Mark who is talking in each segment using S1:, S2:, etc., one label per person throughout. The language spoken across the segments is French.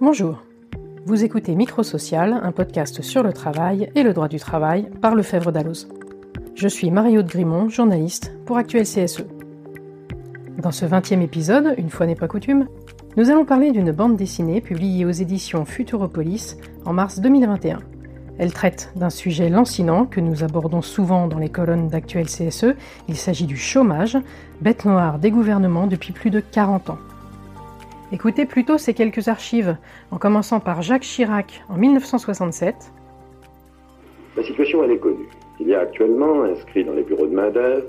S1: Bonjour. Vous écoutez Microsocial, un podcast sur le travail et le droit du travail par Lefebvre Dalloz. Je suis Marie-Aude Grimont, journaliste pour Actuel CSE. Dans ce 20e épisode, une fois n'est pas coutume, nous allons parler d'une bande dessinée publiée aux éditions Futuropolis en mars 2021. Elle traite d'un sujet lancinant que nous abordons souvent dans les colonnes d'Actuel CSE. Il s'agit du chômage, bête noire des gouvernements depuis plus de 40 ans. Écoutez plutôt ces quelques archives, en commençant par Jacques Chirac en 1967.
S2: La situation, elle est connue. Il y a actuellement inscrits dans les bureaux de main-d'œuvre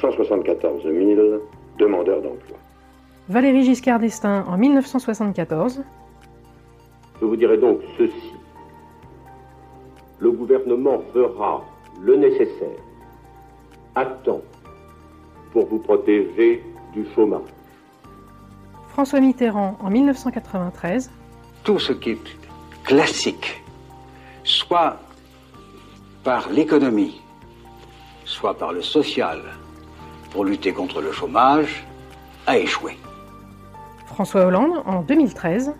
S2: 174 000 demandeurs d'emploi.
S1: Valérie Giscard d'Estaing en 1974.
S3: Je vous dirai donc ceci. Le gouvernement fera le nécessaire à temps pour vous protéger du chômage.
S1: François Mitterrand en 1993.
S4: Tout ce qui est classique, soit par l'économie, soit par le social, pour lutter contre le chômage, a échoué.
S1: François Hollande en 2013.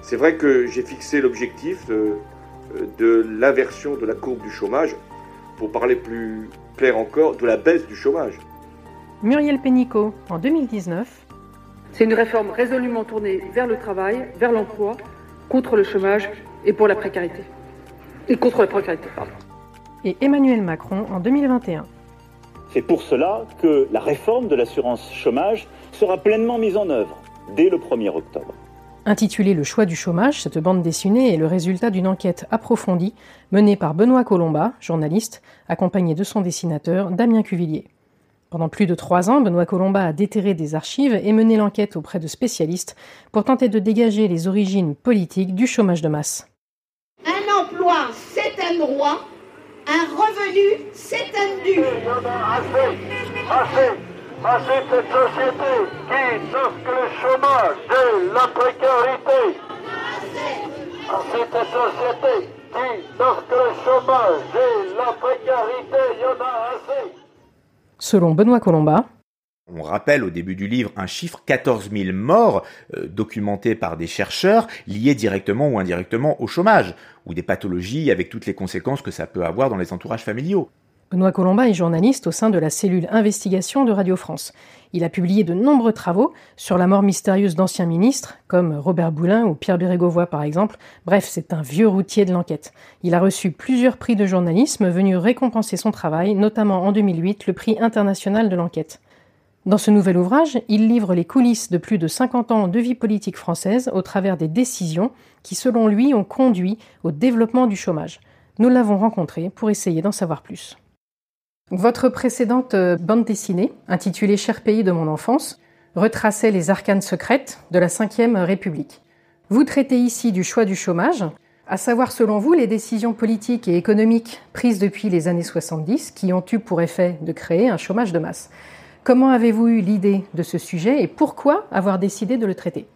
S5: C'est vrai que j'ai fixé l'objectif de, de l'inversion de la courbe du chômage, pour parler plus clair encore, de la baisse du chômage.
S1: Muriel Pénicaud en 2019.
S6: C'est une réforme résolument tournée vers le travail, vers l'emploi, contre le chômage et pour la précarité. Et contre la précarité, pardon.
S1: Et Emmanuel Macron en 2021.
S7: C'est pour cela que la réforme de l'assurance chômage sera pleinement mise en œuvre dès le 1er octobre.
S1: Intitulée Le choix du chômage, cette bande dessinée est le résultat d'une enquête approfondie menée par Benoît Colomba, journaliste, accompagné de son dessinateur Damien Cuvillier. Pendant plus de trois ans, Benoît Colomba a déterré des archives et mené l'enquête auprès de spécialistes pour tenter de dégager les origines politiques du chômage de masse.
S8: Un emploi, c'est un droit. Un revenu, c'est un dû.
S9: Assez, assez, assez de cette société qui n'offre que le chômage et la précarité. Cette société qui n'offre que le chômage et la précarité. Il y en a assez.
S1: Selon Benoît Colomba,
S10: on rappelle au début du livre un chiffre 14 000 morts euh, documentés par des chercheurs liés directement ou indirectement au chômage ou des pathologies avec toutes les conséquences que ça peut avoir dans les entourages familiaux.
S1: Benoît Colomba est journaliste au sein de la cellule investigation de Radio France. Il a publié de nombreux travaux sur la mort mystérieuse d'anciens ministres, comme Robert Boulin ou Pierre Bérégovoy par exemple. Bref, c'est un vieux routier de l'enquête. Il a reçu plusieurs prix de journalisme venus récompenser son travail, notamment en 2008 le prix international de l'enquête. Dans ce nouvel ouvrage, il livre les coulisses de plus de 50 ans de vie politique française au travers des décisions qui, selon lui, ont conduit au développement du chômage. Nous l'avons rencontré pour essayer d'en savoir plus. Votre précédente euh, bande dessinée, intitulée Cher pays de mon enfance, retraçait les arcanes secrètes de la Ve République. Vous traitez ici du choix du chômage, à savoir selon vous les décisions politiques et économiques prises depuis les années 70 qui ont eu pour effet de créer un chômage de masse. Comment avez-vous eu l'idée de ce sujet et pourquoi avoir décidé de le traiter?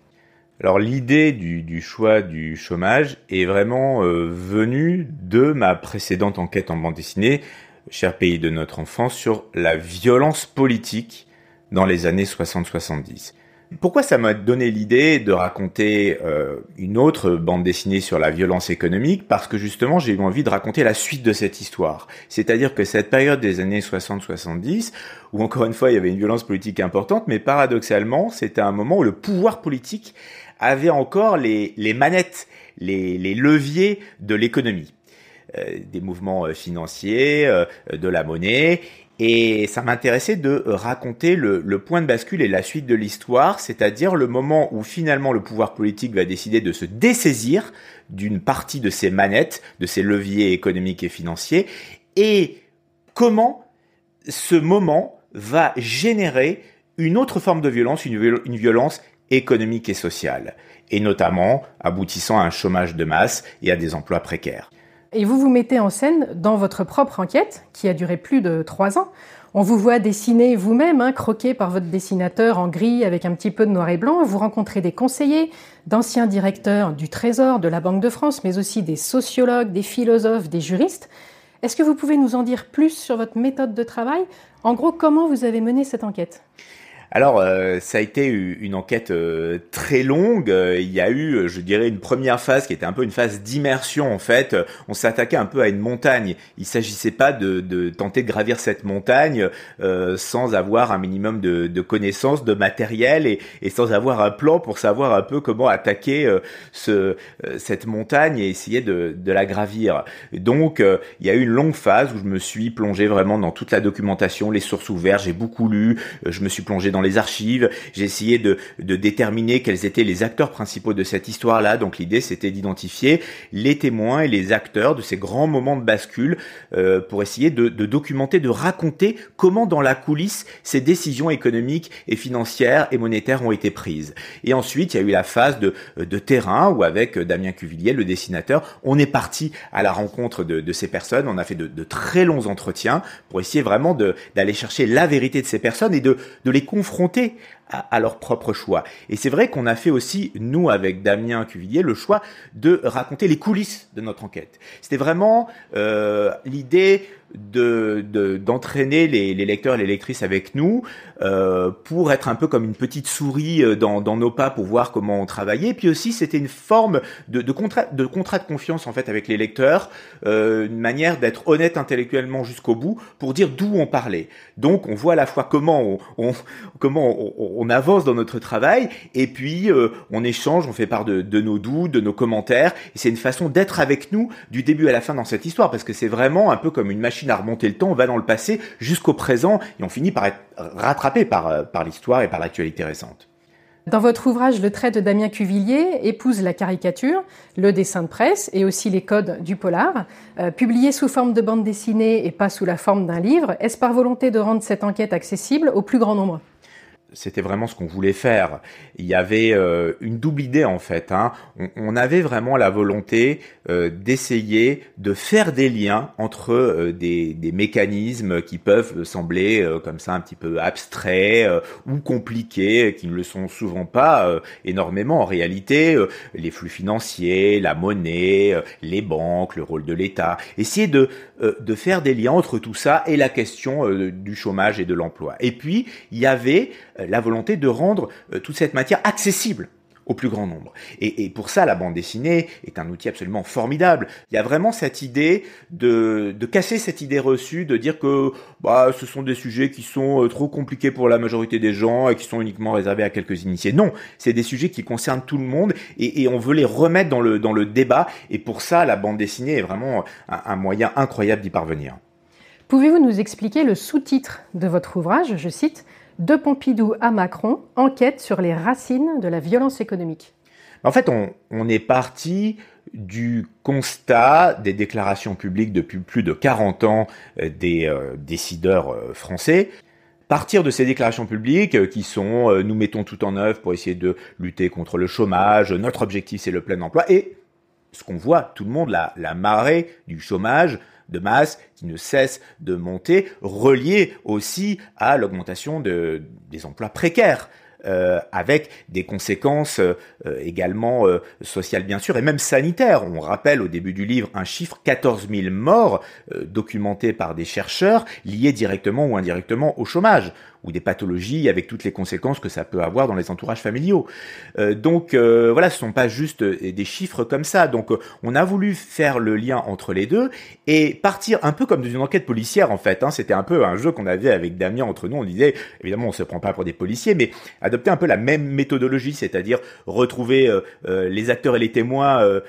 S10: Alors l'idée du, choix du chômage est vraiment euh, venue de ma précédente enquête en bande dessinée cher pays de notre enfance, sur la violence politique dans les années 60-70. Pourquoi ça m'a donné l'idée de raconter euh, une autre bande dessinée sur la violence économique? Parce que justement, j'ai eu envie de raconter la suite de cette histoire. C'est-à-dire que cette période des années 60-70, où encore une fois il y avait une violence politique importante, mais paradoxalement, c'était un moment où le pouvoir politique avait encore les, les manettes, les, les leviers de l'économie. Euh, des mouvements euh, financiers, euh, de la monnaie. Et ça m'intéressait de raconter le, point de bascule et la suite de l'histoire, c'est-à-dire le moment où finalement le pouvoir politique va décider de se dessaisir d'une partie de ses manettes, de ses leviers économiques et financiers, et comment ce moment va générer une autre forme de violence, une violence économique et sociale, et notamment aboutissant à un chômage de masse et à des emplois précaires.
S1: Et vous vous mettez en scène dans votre propre enquête, qui a duré plus de trois ans. On vous voit dessiner vous-même, hein, croqué par votre dessinateur en gris avec un petit peu de noir et blanc. Vous rencontrez des conseillers, d'anciens directeurs du Trésor, de la Banque de France, mais aussi des sociologues, des philosophes, des juristes. Est-ce que vous pouvez nous en dire plus sur votre méthode de travail? En gros, comment vous avez mené cette enquête?
S10: Alors, euh, ça a été une enquête euh, très longue. Euh, il y a eu, je dirais, une première phase qui était un peu une phase d'immersion en fait. On s'attaquait un peu à une montagne. Il s'agissait pas de, tenter de gravir cette montagne sans avoir un minimum de, connaissances, de matériel et, sans avoir un plan pour savoir un peu comment attaquer ce, cette montagne et essayer de, de la gravir. Donc, il y a eu une longue phase où je me suis plongé vraiment dans toute la documentation, les sources ouvertes. J'ai beaucoup lu. Je me suis plongé dans les archives, j'ai essayé de, de, déterminer quels étaient les acteurs principaux de cette histoire-là. Donc l'idée, c'était d'identifier les témoins et les acteurs de ces grands moments de bascule euh, pour essayer de, de, documenter, de raconter comment dans la coulisse ces décisions économiques et financières et monétaires ont été prises. Et ensuite, il y a eu la phase de, de terrain où avec Damien Cuvillier, le dessinateur, on est parti à la rencontre de, de ces personnes. On a fait de, de très longs entretiens pour essayer vraiment d'aller chercher la vérité de ces personnes et de, de les confronter confrontés à, leur propre choix. Et c'est vrai qu'on a fait aussi, nous, avec Damien Cuvillier, le choix de raconter les coulisses de notre enquête. C'était vraiment euh, l'idée de d'entraîner les, les, lecteurs et les lectrices avec nous euh, pour être un peu comme une petite souris euh, dans, dans nos pas pour voir comment on travaillait. Puis aussi, c'était une forme de, de, contrat, de contrat de confiance en fait avec les lecteurs, euh, une manière d'être honnête intellectuellement jusqu'au bout pour dire d'où on parlait. Donc, on voit à la fois comment on, on comment on, on, avance dans notre travail et puis euh, on échange, on fait part de, nos doutes, de nos commentaires. C'est une façon d'être avec nous du début à la fin dans cette histoire parce que c'est vraiment un peu comme une machine à remonter le temps, on va dans le passé jusqu'au présent et on finit par être rattrapé par, euh, l'histoire et par l'actualité récente.
S1: Dans votre ouvrage, le trait de Damien Cuvillier épouse la caricature, le dessin de presse et aussi les codes du polar. Euh, publié sous forme de bande dessinée et pas sous la forme d'un livre, est-ce par volonté de rendre cette enquête accessible au plus grand nombre?
S10: C'était vraiment ce qu'on voulait faire. Il y avait euh, une double idée en fait. Hein. On, avait vraiment la volonté euh, d'essayer de faire des liens entre euh, des, des, mécanismes qui peuvent sembler comme ça un petit peu abstraits ou compliqués, qui ne le sont souvent pas énormément en réalité. les flux financiers, la monnaie, les banques, le rôle de l'État. Essayer de, de faire des liens entre tout ça et la question du chômage et de l'emploi. Et puis il y avait euh, la volonté de rendre euh, toute cette matière accessible au plus grand nombre. Et, pour ça, la bande dessinée est un outil absolument formidable. Il y a vraiment cette idée de, casser cette idée reçue, de dire que bah, ce sont des sujets qui sont euh, trop compliqués pour la majorité des gens et qui sont uniquement réservés à quelques initiés. Non, c'est des sujets qui concernent tout le monde et, on veut les remettre dans le, dans le débat. Et pour ça, la bande dessinée est vraiment un moyen incroyable d'y parvenir.
S1: Pouvez-vous nous expliquer le sous-titre de votre ouvrage? Je cite de Pompidou à Macron, enquête sur les racines de la violence économique.
S10: En fait, on, est parti du constat des déclarations publiques depuis plus de 40 ans euh, des euh, décideurs euh, français. Partir de ces déclarations publiques qui sont nous mettons tout en œuvre pour essayer de lutter contre le chômage, notre objectif c'est le plein emploi, et ce qu'on voit, tout le monde, la, la marée du chômage de masse qui ne cesse de monter, relié aussi à l'augmentation de, des emplois précaires. Euh, avec des conséquences euh, également euh, sociales bien sûr et même sanitaires. On rappelle au début du livre un chiffre 14 000 morts documentés par des chercheurs liés directement ou indirectement au chômage ou des pathologies avec toutes les conséquences que ça peut avoir dans les entourages familiaux. Euh, donc euh, voilà, ce sont pas juste euh, des chiffres comme ça. Donc on a voulu faire le lien entre les deux et partir un peu comme dans une enquête policière en fait. Hein. C'était un peu un jeu qu'on avait avec Damien entre nous. On disait évidemment on se prend pas pour des policiers, mais adopter un peu la même méthodologie, c'est-à-dire retrouver les acteurs et les témoins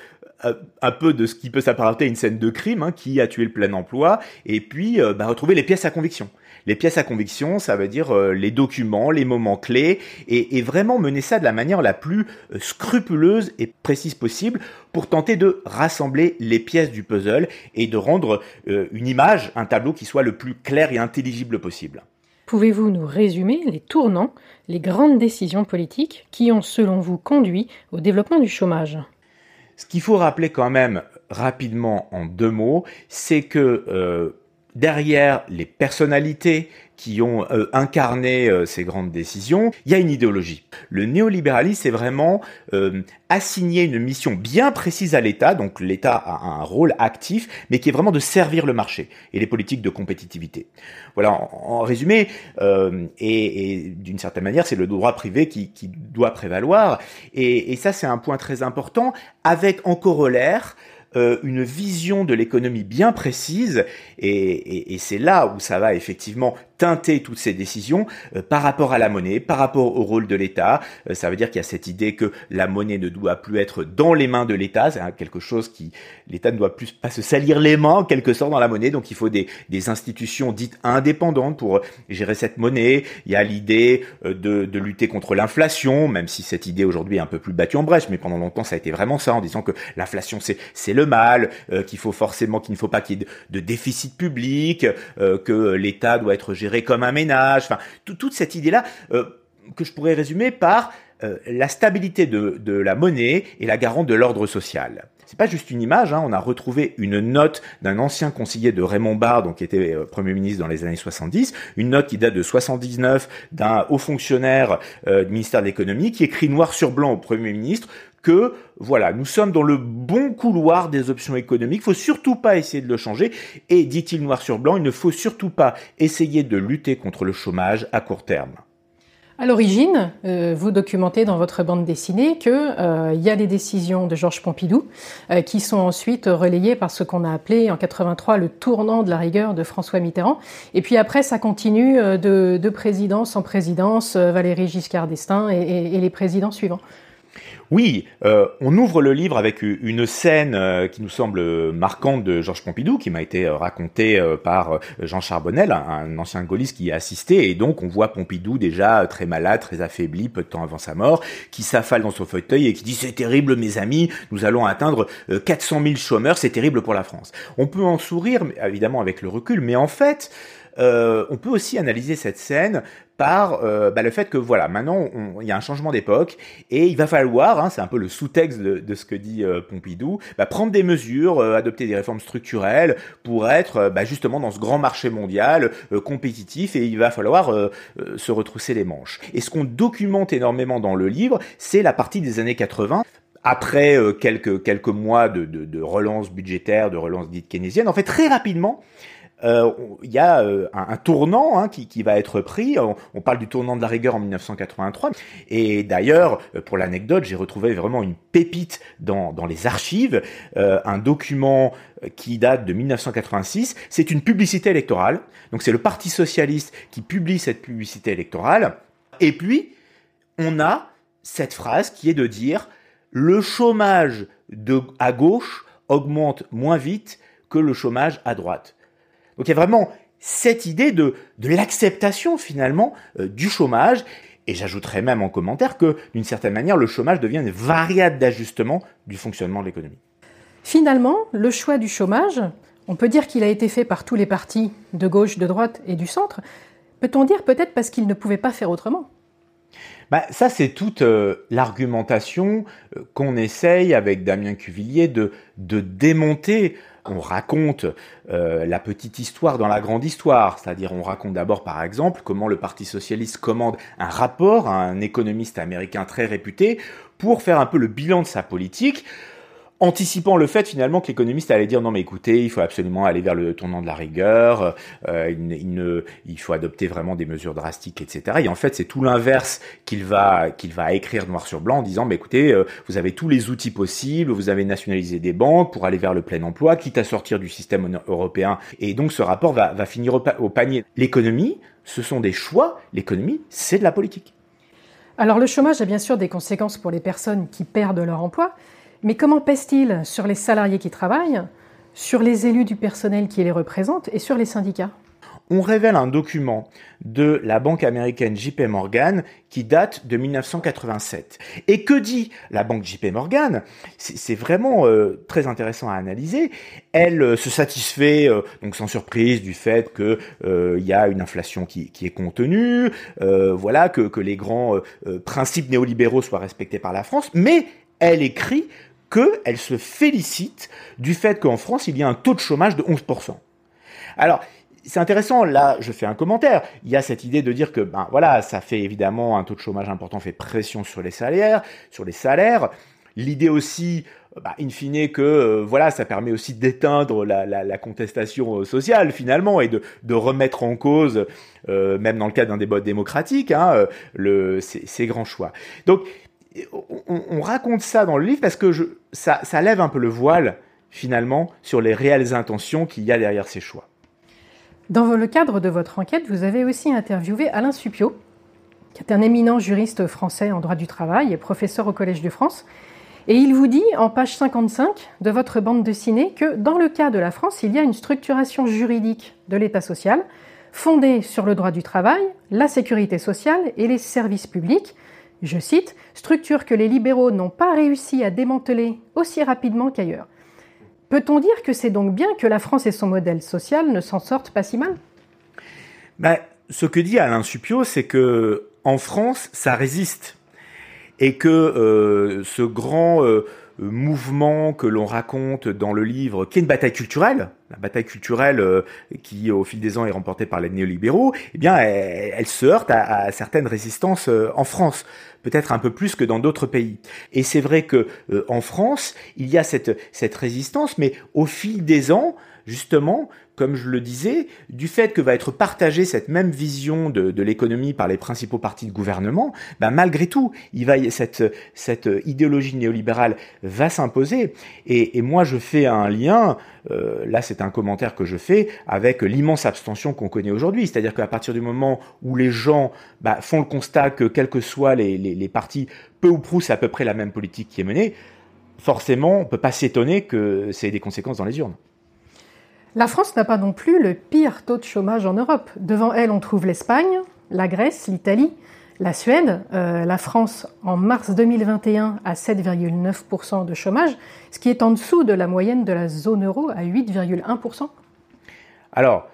S10: un peu de ce qui peut s'apparenter à une scène de crime, hein, qui a tué le plein emploi, et puis bah, retrouver les pièces à conviction. Les pièces à conviction, ça veut dire euh, les documents, les moments clés, et, vraiment mener ça de la manière la plus euh, scrupuleuse et précise possible pour tenter de rassembler les pièces du puzzle et de rendre euh, une image, un tableau qui soit le plus clair et intelligible possible.
S1: Pouvez-vous nous résumer les tournants, les grandes décisions politiques qui ont, selon vous, conduit au développement du chômage?
S10: Ce qu'il faut rappeler quand même rapidement en deux mots, c'est que derrière les personnalités, qui ont euh, incarné euh, ces grandes décisions, il y a une idéologie. Le néolibéralisme, c'est vraiment euh, assigner une mission bien précise à l'État, donc l'État a un rôle actif, mais qui est vraiment de servir le marché et les politiques de compétitivité. Voilà, en, résumé, et, et d'une certaine manière, c'est le droit privé qui, qui doit prévaloir, et, et ça c'est un point très important, avec en corollaire euh, une vision de l'économie bien précise, et, et, et c'est là où ça va effectivement teinter toutes ces décisions euh, par rapport à la monnaie, par rapport au rôle de l'État. Euh, ça veut dire qu'il y a cette idée que la monnaie ne doit plus être dans les mains de l'État, c'est quelque chose qui l'État ne doit plus pas se salir les mains en quelque sorte dans la monnaie, donc il faut des, institutions dites indépendantes pour gérer cette monnaie. Il y a l'idée euh, de, lutter contre l'inflation, même si cette idée aujourd'hui est un peu plus battue en brèche, mais pendant longtemps ça a été vraiment ça en disant que l'inflation c'est le mal, qu'il faut forcément qu'il ne faut pas qu'il y ait de déficit public, que l'État doit être géré comme un ménage. Enfin, toute cette idée-là euh, que je pourrais résumer par euh, la stabilité de, la monnaie et la garante de l'ordre social. C'est pas juste une image, hein, on a retrouvé une note d'un ancien conseiller de Raymond Barre, donc qui était euh, Premier ministre dans les années 70, une note qui date de 79 d'un haut fonctionnaire du ministère de l'économie qui écrit noir sur blanc au Premier ministre que voilà, nous sommes dans le bon couloir des options économiques. Il faut surtout pas essayer de le changer. Et dit-il noir sur blanc, il ne faut surtout pas essayer de lutter contre le chômage à court terme.
S1: À l'origine, euh, vous documentez dans votre bande dessinée que euh, y a des décisions de Georges Pompidou euh, qui sont ensuite relayées par ce qu'on a appelé en 83 le tournant de la rigueur de François Mitterrand. Et puis après, ça continue de, de présidence en présidence, Valéry Giscard d'Estaing et les présidents suivants.
S10: Oui, euh, on ouvre le livre avec une scène euh, qui nous semble marquante de Georges Pompidou, qui m'a été euh, racontée par Jean Charbonnel, un, ancien gaulliste qui y a assisté, et donc on voit Pompidou déjà très malade, très affaibli, peu de temps avant sa mort, qui s'affale dans son fauteuil et qui dit c'est terrible mes amis, nous allons atteindre 400 000 chômeurs, c'est terrible pour la France. On peut en sourire, évidemment avec le recul, mais en fait, euh, on peut aussi analyser cette scène par euh, bah, le fait que voilà, maintenant il y a un changement d'époque et il va falloir, hein, c'est un peu le sous-texte de, ce que dit euh, Pompidou, bah, prendre des mesures, adopter des réformes structurelles pour être bah, justement dans ce grand marché mondial compétitif et il va falloir se retrousser les manches. Et ce qu'on documente énormément dans le livre, c'est la partie des années 80 après quelques quelques mois de, de, de, relance budgétaire, de relance dite keynésienne, en fait très rapidement, euh, il y a euh, un, tournant hein, qui, va être pris. On, parle du tournant de la rigueur en 1983. Et d'ailleurs, euh, pour l'anecdote, j'ai retrouvé vraiment une pépite dans, les archives, un document qui date de 1986. C'est une publicité électorale. Donc c'est le Parti socialiste qui publie cette publicité électorale. Et puis, on a cette phrase qui est de dire le chômage à gauche augmente moins vite que le chômage à droite. Donc il y a vraiment cette idée de, l'acceptation finalement euh, du chômage. Et j'ajouterais même en commentaire que d'une certaine manière, le chômage devient une variable d'ajustement du fonctionnement de l'économie.
S1: Finalement, le choix du chômage, on peut dire qu'il a été fait par tous les partis de gauche, de droite et du centre. Peut-on dire peut-être parce qu'ils ne pouvaient pas faire autrement?
S10: Bah, ça, c'est toute euh, l'argumentation euh, qu'on essaye avec Damien Cuvillier de, démonter. On raconte euh, la petite histoire dans la grande histoire, c'est-à-dire on raconte d'abord par exemple comment le Parti socialiste commande un rapport à un économiste américain très réputé pour faire un peu le bilan de sa politique anticipant le fait finalement que l'économiste allait dire non mais écoutez, il faut absolument aller vers le tournant de la rigueur, euh, il, faut adopter vraiment des mesures drastiques, etc. Et en fait, c'est tout l'inverse qu'il va qu'il va écrire noir sur blanc en disant mais écoutez, euh, vous avez tous les outils possibles, vous avez nationalisé des banques pour aller vers le plein emploi, quitte à sortir du système européen. Et donc ce rapport va, va finir au panier. L'économie, ce sont des choix. L'économie, c'est de la politique.
S1: Alors le chômage a bien sûr des conséquences pour les personnes qui perdent leur emploi, mais comment pèse-t-il sur les salariés qui travaillent, sur les élus du personnel qui les représentent et sur les syndicats?
S10: On révèle un document de la banque américaine JP Morgan qui date de 1987. Et que dit la banque JP Morgan? C'est vraiment euh, très intéressant à analyser. Elle euh, se satisfait, euh, donc sans surprise, du fait que il y a une inflation qui, est contenue, voilà que, que les grands principes néolibéraux soient respectés par la France, mais elle écrit qu'elle se félicite du fait qu'en France, il y a un taux de chômage de 11%. Alors, c'est intéressant, là je fais un commentaire, il y a cette idée de dire que ben voilà, ça fait évidemment un taux de chômage important, fait pression sur les salaires, sur les salaires. L'idée aussi, bah, in fine, que euh, voilà, ça permet aussi d'éteindre la, contestation euh, sociale finalement et de, remettre en cause, euh, même dans le cadre d'un débat démocratique, hein, ces, ces, grands choix. Donc, on, on, raconte ça dans le livre parce que ça, ça lève un peu le voile finalement sur les réelles intentions qu'il y a derrière ces choix.
S1: Dans le cadre de votre enquête, vous avez aussi interviewé Alain Supio, qui est un éminent juriste français en droit du travail et professeur au Collège de France. Et il vous dit, en page 55 de votre bande dessinée, que dans le cas de la France, il y a une structuration juridique de l'État social fondée sur le droit du travail, la sécurité sociale et les services publics. Je cite, structure que les libéraux n'ont pas réussi à démanteler aussi rapidement qu'ailleurs. Peut-on dire que c'est donc bien que la France et son modèle social ne s'en sortent pas si mal?
S10: Ben, Ce que dit Alain Supio, c'est que en France, ça résiste et que euh, ce grand euh, mouvement que l'on raconte dans le livre, qui est une bataille culturelle, la bataille culturelle euh, qui au fil des ans est remportée par les néolibéraux, eh bien elle, se heurte à, certaines résistances euh, en France, peut-être un peu plus que dans d'autres pays. Et c'est vrai que euh, en France, il y a cette résistance, mais au fil des ans, justement, comme je le disais, du fait que va être partagée cette même vision de, de l'économie par les principaux partis de gouvernement, ben malgré tout, il va, cette, cette idéologie néolibérale va s'imposer. Et, et, moi, je fais un lien, euh, là c'est un commentaire que je fais, avec l'immense abstention qu'on connaît aujourd'hui. C'est-à-dire qu'à partir du moment où les gens ben, font le constat que, quels que soient les, les, les partis, peu ou prou, c'est à peu près la même politique qui est menée, forcément, on peut pas s'étonner que c'est des conséquences dans les urnes.
S1: La France n'a pas non plus le pire taux de chômage en Europe. Devant elle, on trouve l'Espagne, la Grèce, l'Italie, la Suède. Euh, la France, en mars 2021, à 7,9% de chômage, ce qui est en dessous de la moyenne de la zone euro à 8,1%.
S10: Alors,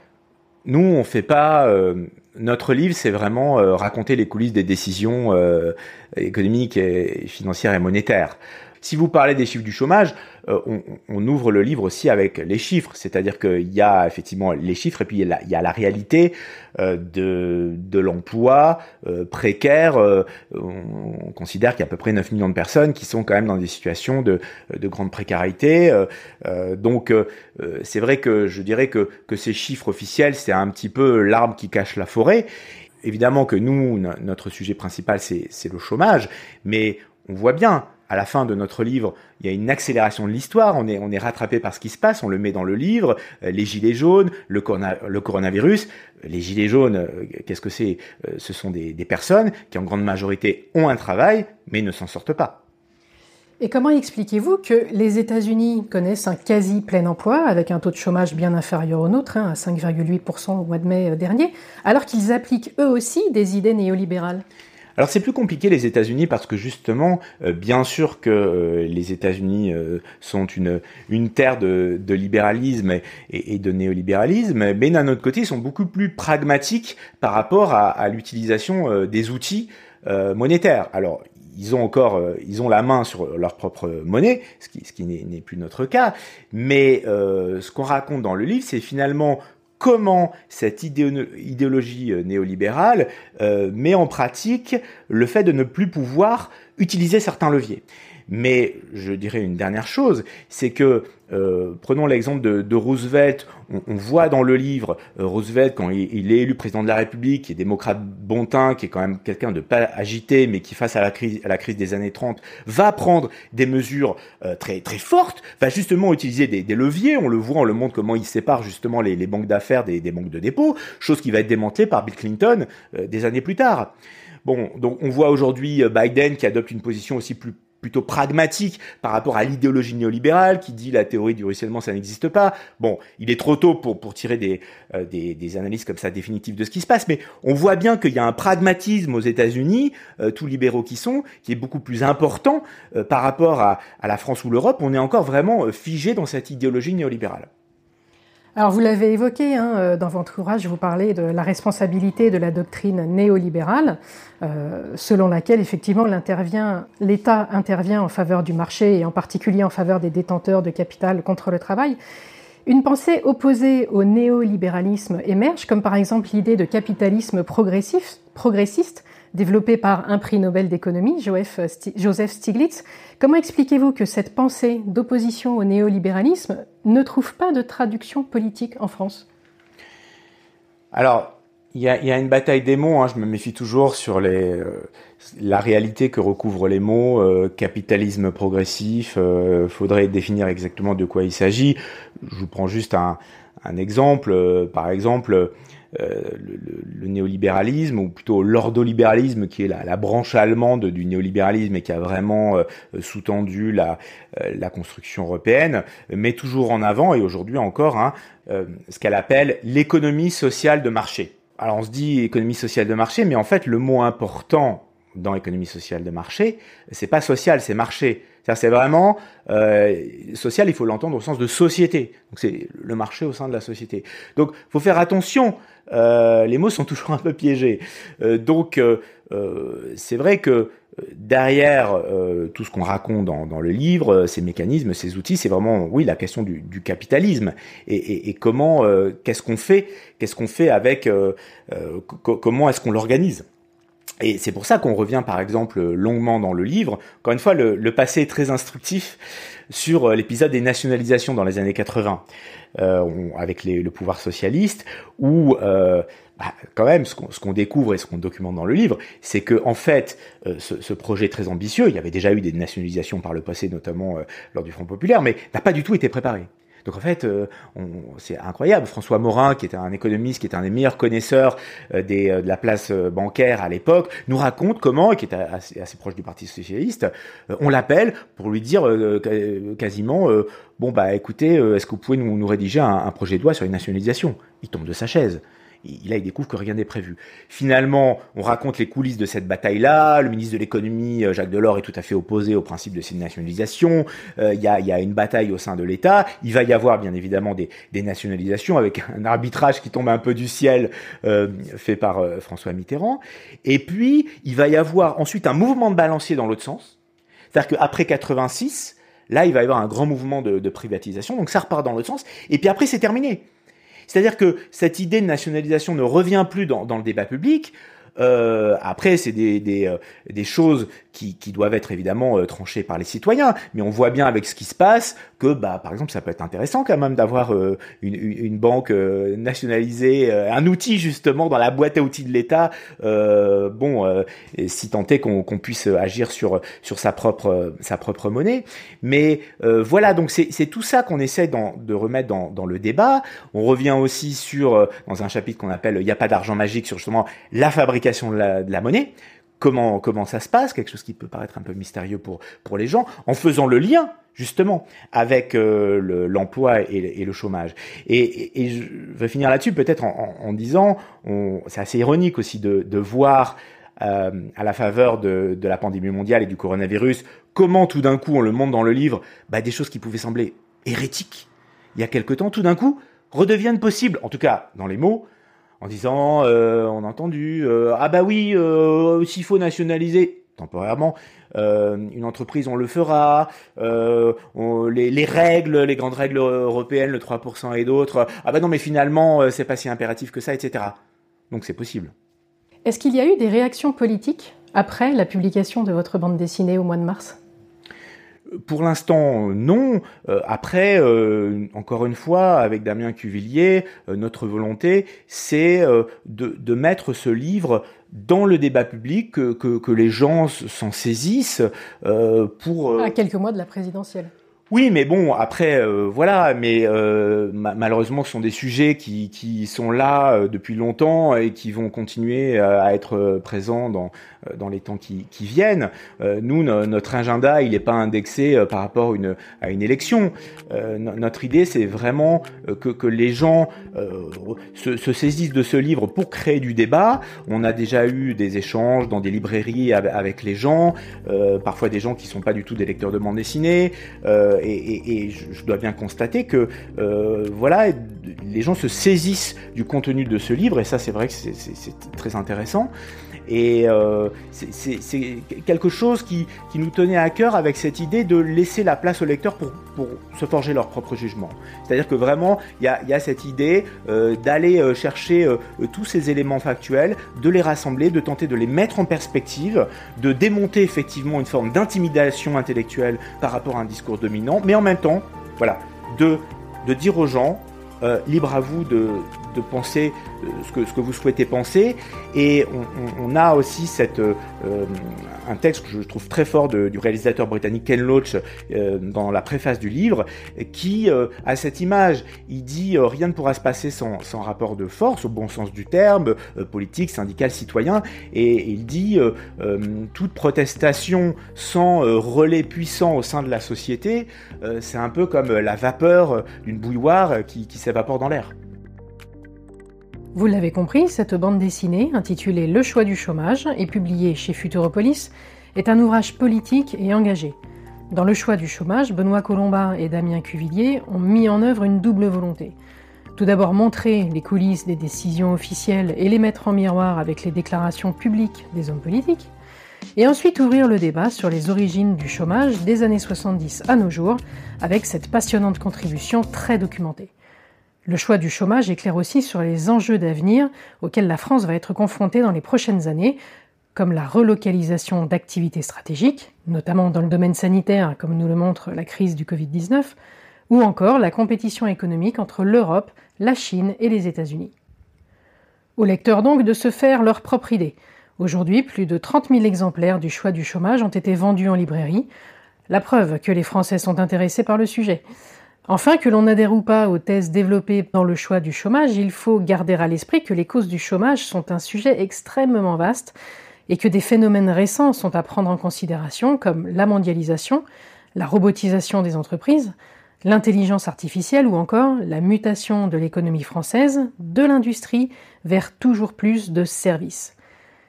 S10: nous, on fait pas. Euh, notre livre, c'est vraiment euh, raconter les coulisses des décisions économiques, et financières et monétaires. Si vous parlez des chiffres du chômage, euh, on, ouvre le livre aussi avec les chiffres, c'est-à-dire qu'il y a effectivement les chiffres et puis il y a la, réalité euh, de, l'emploi euh, précaire. On considère qu'il y a à peu près 9 millions de personnes qui sont quand même dans des situations de, de grande précarité. Donc c'est vrai que je dirais que, que ces chiffres officiels, c'est un petit peu l'arbre qui cache la forêt. Évidemment que nous, notre sujet principal, c'est le chômage, mais on voit bien à la fin de notre livre, il y a une accélération de l'histoire, on est, rattrapé par ce qui se passe, on le met dans le livre, euh, les gilets jaunes, le, corona, le coronavirus. Les gilets jaunes, euh, qu'est-ce que c'est? Euh, Ce sont des, des personnes qui en grande majorité ont un travail, mais ne s'en sortent pas.
S1: Et comment expliquez-vous que les États-Unis connaissent un quasi plein emploi, avec un taux de chômage bien inférieur au nôtre, hein, à 5,8% au mois de mai dernier, alors qu'ils appliquent eux aussi des idées néolibérales?
S10: Alors c'est plus compliqué les États-Unis parce que justement, euh, bien sûr que euh, les États-Unis euh, sont une, une terre de, libéralisme et, de néolibéralisme, mais d'un autre côté, ils sont beaucoup plus pragmatiques par rapport à, à l'utilisation des outils monétaires. Alors ils ont encore, ils ont la main sur leur propre monnaie, ce qui, ce qui n'est plus notre cas. Mais ce qu'on raconte dans le livre, c'est finalement comment cette idéologie euh, néolibérale euh, met en pratique le fait de ne plus pouvoir utiliser certains leviers. Mais je dirais une dernière chose, c'est que euh, prenons l'exemple de, de, Roosevelt. On, on, voit dans le livre euh, Roosevelt quand il, il, est élu président de la République, qui est démocrate bontin, qui est quand même quelqu'un de pas agité, mais qui face à la crise, à la crise des années 30, va prendre des mesures euh, très très fortes, va justement utiliser des, des, leviers. On le voit, on le montre comment il sépare justement les, les banques d'affaires des, des, banques de dépôt, chose qui va être démantelée par Bill Clinton euh, des années plus tard. Bon, donc on voit aujourd'hui Biden qui adopte une position aussi plus plutôt pragmatique par rapport à l'idéologie néolibérale qui dit la théorie du ruissellement ça n'existe pas. Bon, il est trop tôt pour pour tirer des, euh, des, analyses comme ça définitives de ce qui se passe, mais on voit bien qu'il y a un pragmatisme aux États-Unis, euh, tous libéraux qui sont, qui est beaucoup plus important euh, par rapport à, à la France ou l'Europe. On est encore vraiment figé dans cette idéologie néolibérale.
S1: Alors vous l'avez évoqué hein, dans votre ouvrage, vous parlez de la responsabilité de la doctrine néolibérale, euh, selon laquelle effectivement l'État intervient en faveur du marché et en particulier en faveur des détenteurs de capital contre le travail. Une pensée opposée au néolibéralisme émerge, comme par exemple l'idée de capitalisme progressif, progressiste, développée par un prix Nobel d'économie, Joseph Stiglitz. Comment expliquez-vous que cette pensée d'opposition au néolibéralisme ne trouve pas de traduction politique en France?
S10: Alors, il y, a, une bataille des mots, hein. je me méfie toujours sur euh, la réalité que recouvrent les mots, euh, capitalisme progressif, euh, faudrait définir exactement de quoi il s'agit. Je vous prends juste un exemple, par exemple, euh, le, néolibéralisme, ou plutôt l'ordolibéralisme, qui est la, branche allemande du néolibéralisme et qui a vraiment euh, sous-tendu la, euh, la construction européenne, met toujours en avant, et aujourd'hui encore, hein, ce qu'elle appelle l'économie sociale de marché. Alors on se dit économie sociale de marché, mais en fait le mot important dans l'économie sociale de marché, c'est pas social, c'est marché. C'est vraiment euh, social, il faut l'entendre au sens de société. Donc c'est le marché au sein de la société. Donc faut faire attention. Euh, les mots sont toujours un peu piégés. Euh, donc c'est vrai que derrière tout ce qu'on raconte dans, le livre, ces mécanismes, ces outils, c'est vraiment oui la question du, capitalisme et comment qu'est-ce qu'on fait, qu'est-ce qu'on fait avec comment est-ce qu'on l'organise? Et c'est pour ça qu'on revient par exemple longuement dans le livre. Encore une fois, le, passé est très instructif sur euh, l'épisode des nationalisations dans les années 80, euh, avec le pouvoir socialiste, où euh, bah, quand même ce qu'on découvre et ce qu'on documente dans le livre, c'est que en fait, euh, ce, projet très ambitieux, il y avait déjà eu des nationalisations par le passé, notamment lors du Front populaire, mais n'a pas du tout été préparé. Donc en fait, euh, c'est incroyable. François Morin, qui était un économiste, qui était un des meilleurs connaisseurs euh, euh, de la place bancaire à l'époque, nous raconte comment, qui est assez, proche du Parti socialiste, on l'appelle pour lui dire quasiment, bon bah écoutez, est-ce que vous pouvez nous, rédiger un, un projet de loi sur une nationalisation? Il tombe de sa chaise là, il découvre que rien n'est prévu. Finalement, on raconte les coulisses de cette bataille-là. Le ministre de l'économie, euh, Jacques Delors, est tout à fait opposé au principe de cette nationalisation. Euh, il y, a, une bataille au sein de l'État. Il va y avoir, bien évidemment, des, nationalisations avec un arbitrage qui tombe un peu du ciel euh, fait par François Mitterrand. Et puis, il va y avoir ensuite un mouvement de balancier dans l'autre sens. C'est-à-dire qu'après 86, là, il va y avoir un grand mouvement de, de privatisation. Donc ça repart dans l'autre sens. Et puis après, c'est terminé. C'est-à-dire que cette idée de nationalisation ne revient plus dans, le débat public. Euh, après, c'est des, des, euh, des, choses qui, qui, doivent être évidemment euh, tranchées par les citoyens, mais on voit bien avec ce qui se passe que, bah, par exemple, ça peut être intéressant quand même d'avoir euh, une, une, banque nationalisée, un outil justement dans la boîte à outils de l'État. bon, si tant est qu'on puisse agir sur sur sa propre sa propre monnaie. Mais voilà, donc c'est tout ça qu'on essaie dans, de remettre dans, dans le débat. On revient aussi sur dans un chapitre qu'on appelle "Il n'y a pas d'argent magique" sur justement la fabrication de la, monnaie, comment comment ça se passe, quelque chose qui peut paraître un peu mystérieux pour pour les gens, en faisant le lien justement avec euh, l'emploi et, le chômage. Et, je vais finir là-dessus peut-être en, disant, c'est assez ironique aussi de, voir euh, à la faveur de, la pandémie mondiale et du coronavirus, comment tout d'un coup, on le montre dans le livre, bah, des choses qui pouvaient sembler hérétiques il y a quelque temps, tout d'un coup, redeviennent possibles, en tout cas dans les mots, en disant euh, on a entendu euh, ah bah oui euh, s'il faut nationaliser temporairement une entreprise on le fera les, les, règles les grandes règles européennes le 3% et d'autres ah bah non mais finalement c'est pas si impératif que ça etc donc c'est possible.
S1: Est-ce qu'il y a eu des réactions politiques après la publication de votre bande dessinée au mois de mars?
S10: Pour l'instant, non. Euh, après, euh, encore une fois, avec Damien Cuvillier, euh, notre volonté, c'est de, mettre ce livre dans le débat public, que, que, que les gens s'en saisissent pour...
S1: À quelques mois de la présidentielle.
S10: Oui, mais bon, après, voilà, mais malheureusement, ce sont des sujets qui, sont là depuis longtemps et qui vont continuer à être présents dans, euh, dans les temps qui, viennent. Euh, nous, notre agenda, il n'est pas indexé euh, par rapport à une, élection. notre idée, c'est vraiment que, que, les gens se, se, saisissent de ce livre pour créer du débat. On a déjà eu des échanges dans des librairies avec, les gens, parfois des gens qui sont pas du tout des lecteurs de bande dessinée. Et, je, dois bien constater que voilà, les gens se saisissent du contenu de ce livre, et ça c'est vrai que c'est très intéressant. Et euh, c'est quelque chose qui, nous tenait à cœur avec cette idée de laisser la place au lecteur pour, se forger leur propre jugement. C'est-à-dire que vraiment, il y a, cette idée euh, d'aller euh, chercher euh, tous ces éléments factuels, de les rassembler, de tenter de les mettre en perspective, de démonter effectivement une forme d'intimidation intellectuelle par rapport à un discours dominant, mais en même temps, voilà, de, de dire aux gens, euh, libre à vous de, de penser euh, ce que, ce que vous souhaitez penser. Et on, a aussi cette, euh, un texte que je trouve très fort du réalisateur britannique Ken Loach euh, dans la préface du livre, qui a cette image. Il dit rien ne pourra se passer sans, sans, rapport de force, au bon sens du terme, politique, syndical, citoyen. Et, il dit toute protestation sans relais puissant au sein de la société, c'est un peu comme la vapeur d'une bouilloire qui, qui s'évapore dans l'air.
S1: Vous l'avez compris, cette bande dessinée, intitulée Le choix du chômage et publiée chez Futuropolis, est un ouvrage politique et engagé. Dans Le choix du chômage, Benoît Colombat et Damien Cuvillier ont mis en œuvre une double volonté. Tout d'abord montrer les coulisses des décisions officielles et les mettre en miroir avec les déclarations publiques des hommes politiques, et ensuite ouvrir le débat sur les origines du chômage des années 70 à nos jours, avec cette passionnante contribution très documentée. Le choix du chômage éclaire aussi sur les enjeux d'avenir auxquels la France va être confrontée dans les prochaines années, comme la relocalisation d'activités stratégiques, notamment dans le domaine sanitaire, comme nous le montre la crise du Covid-19, ou encore la compétition économique entre l'Europe, la Chine et les États-Unis. Aux lecteurs donc de se faire leur propre idée. Aujourd'hui, plus de 30 000 exemplaires du choix du chômage ont été vendus en librairie, la preuve que les Français sont intéressés par le sujet. Enfin, que l'on adhère ou pas aux thèses développées dans le choix du chômage, il faut garder à l'esprit que les causes du chômage sont un sujet extrêmement vaste et que des phénomènes récents sont à prendre en considération comme la mondialisation, la robotisation des entreprises, l'intelligence artificielle ou encore la mutation de l'économie française, de l'industrie vers toujours plus de services.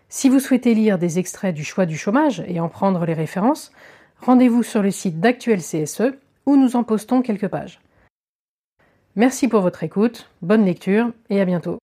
S1: Si vous souhaitez lire des extraits du choix du chômage et en prendre les références, rendez-vous sur le site d'Actuel CSE nous en postons quelques pages. Merci pour votre écoute, bonne lecture et à bientôt.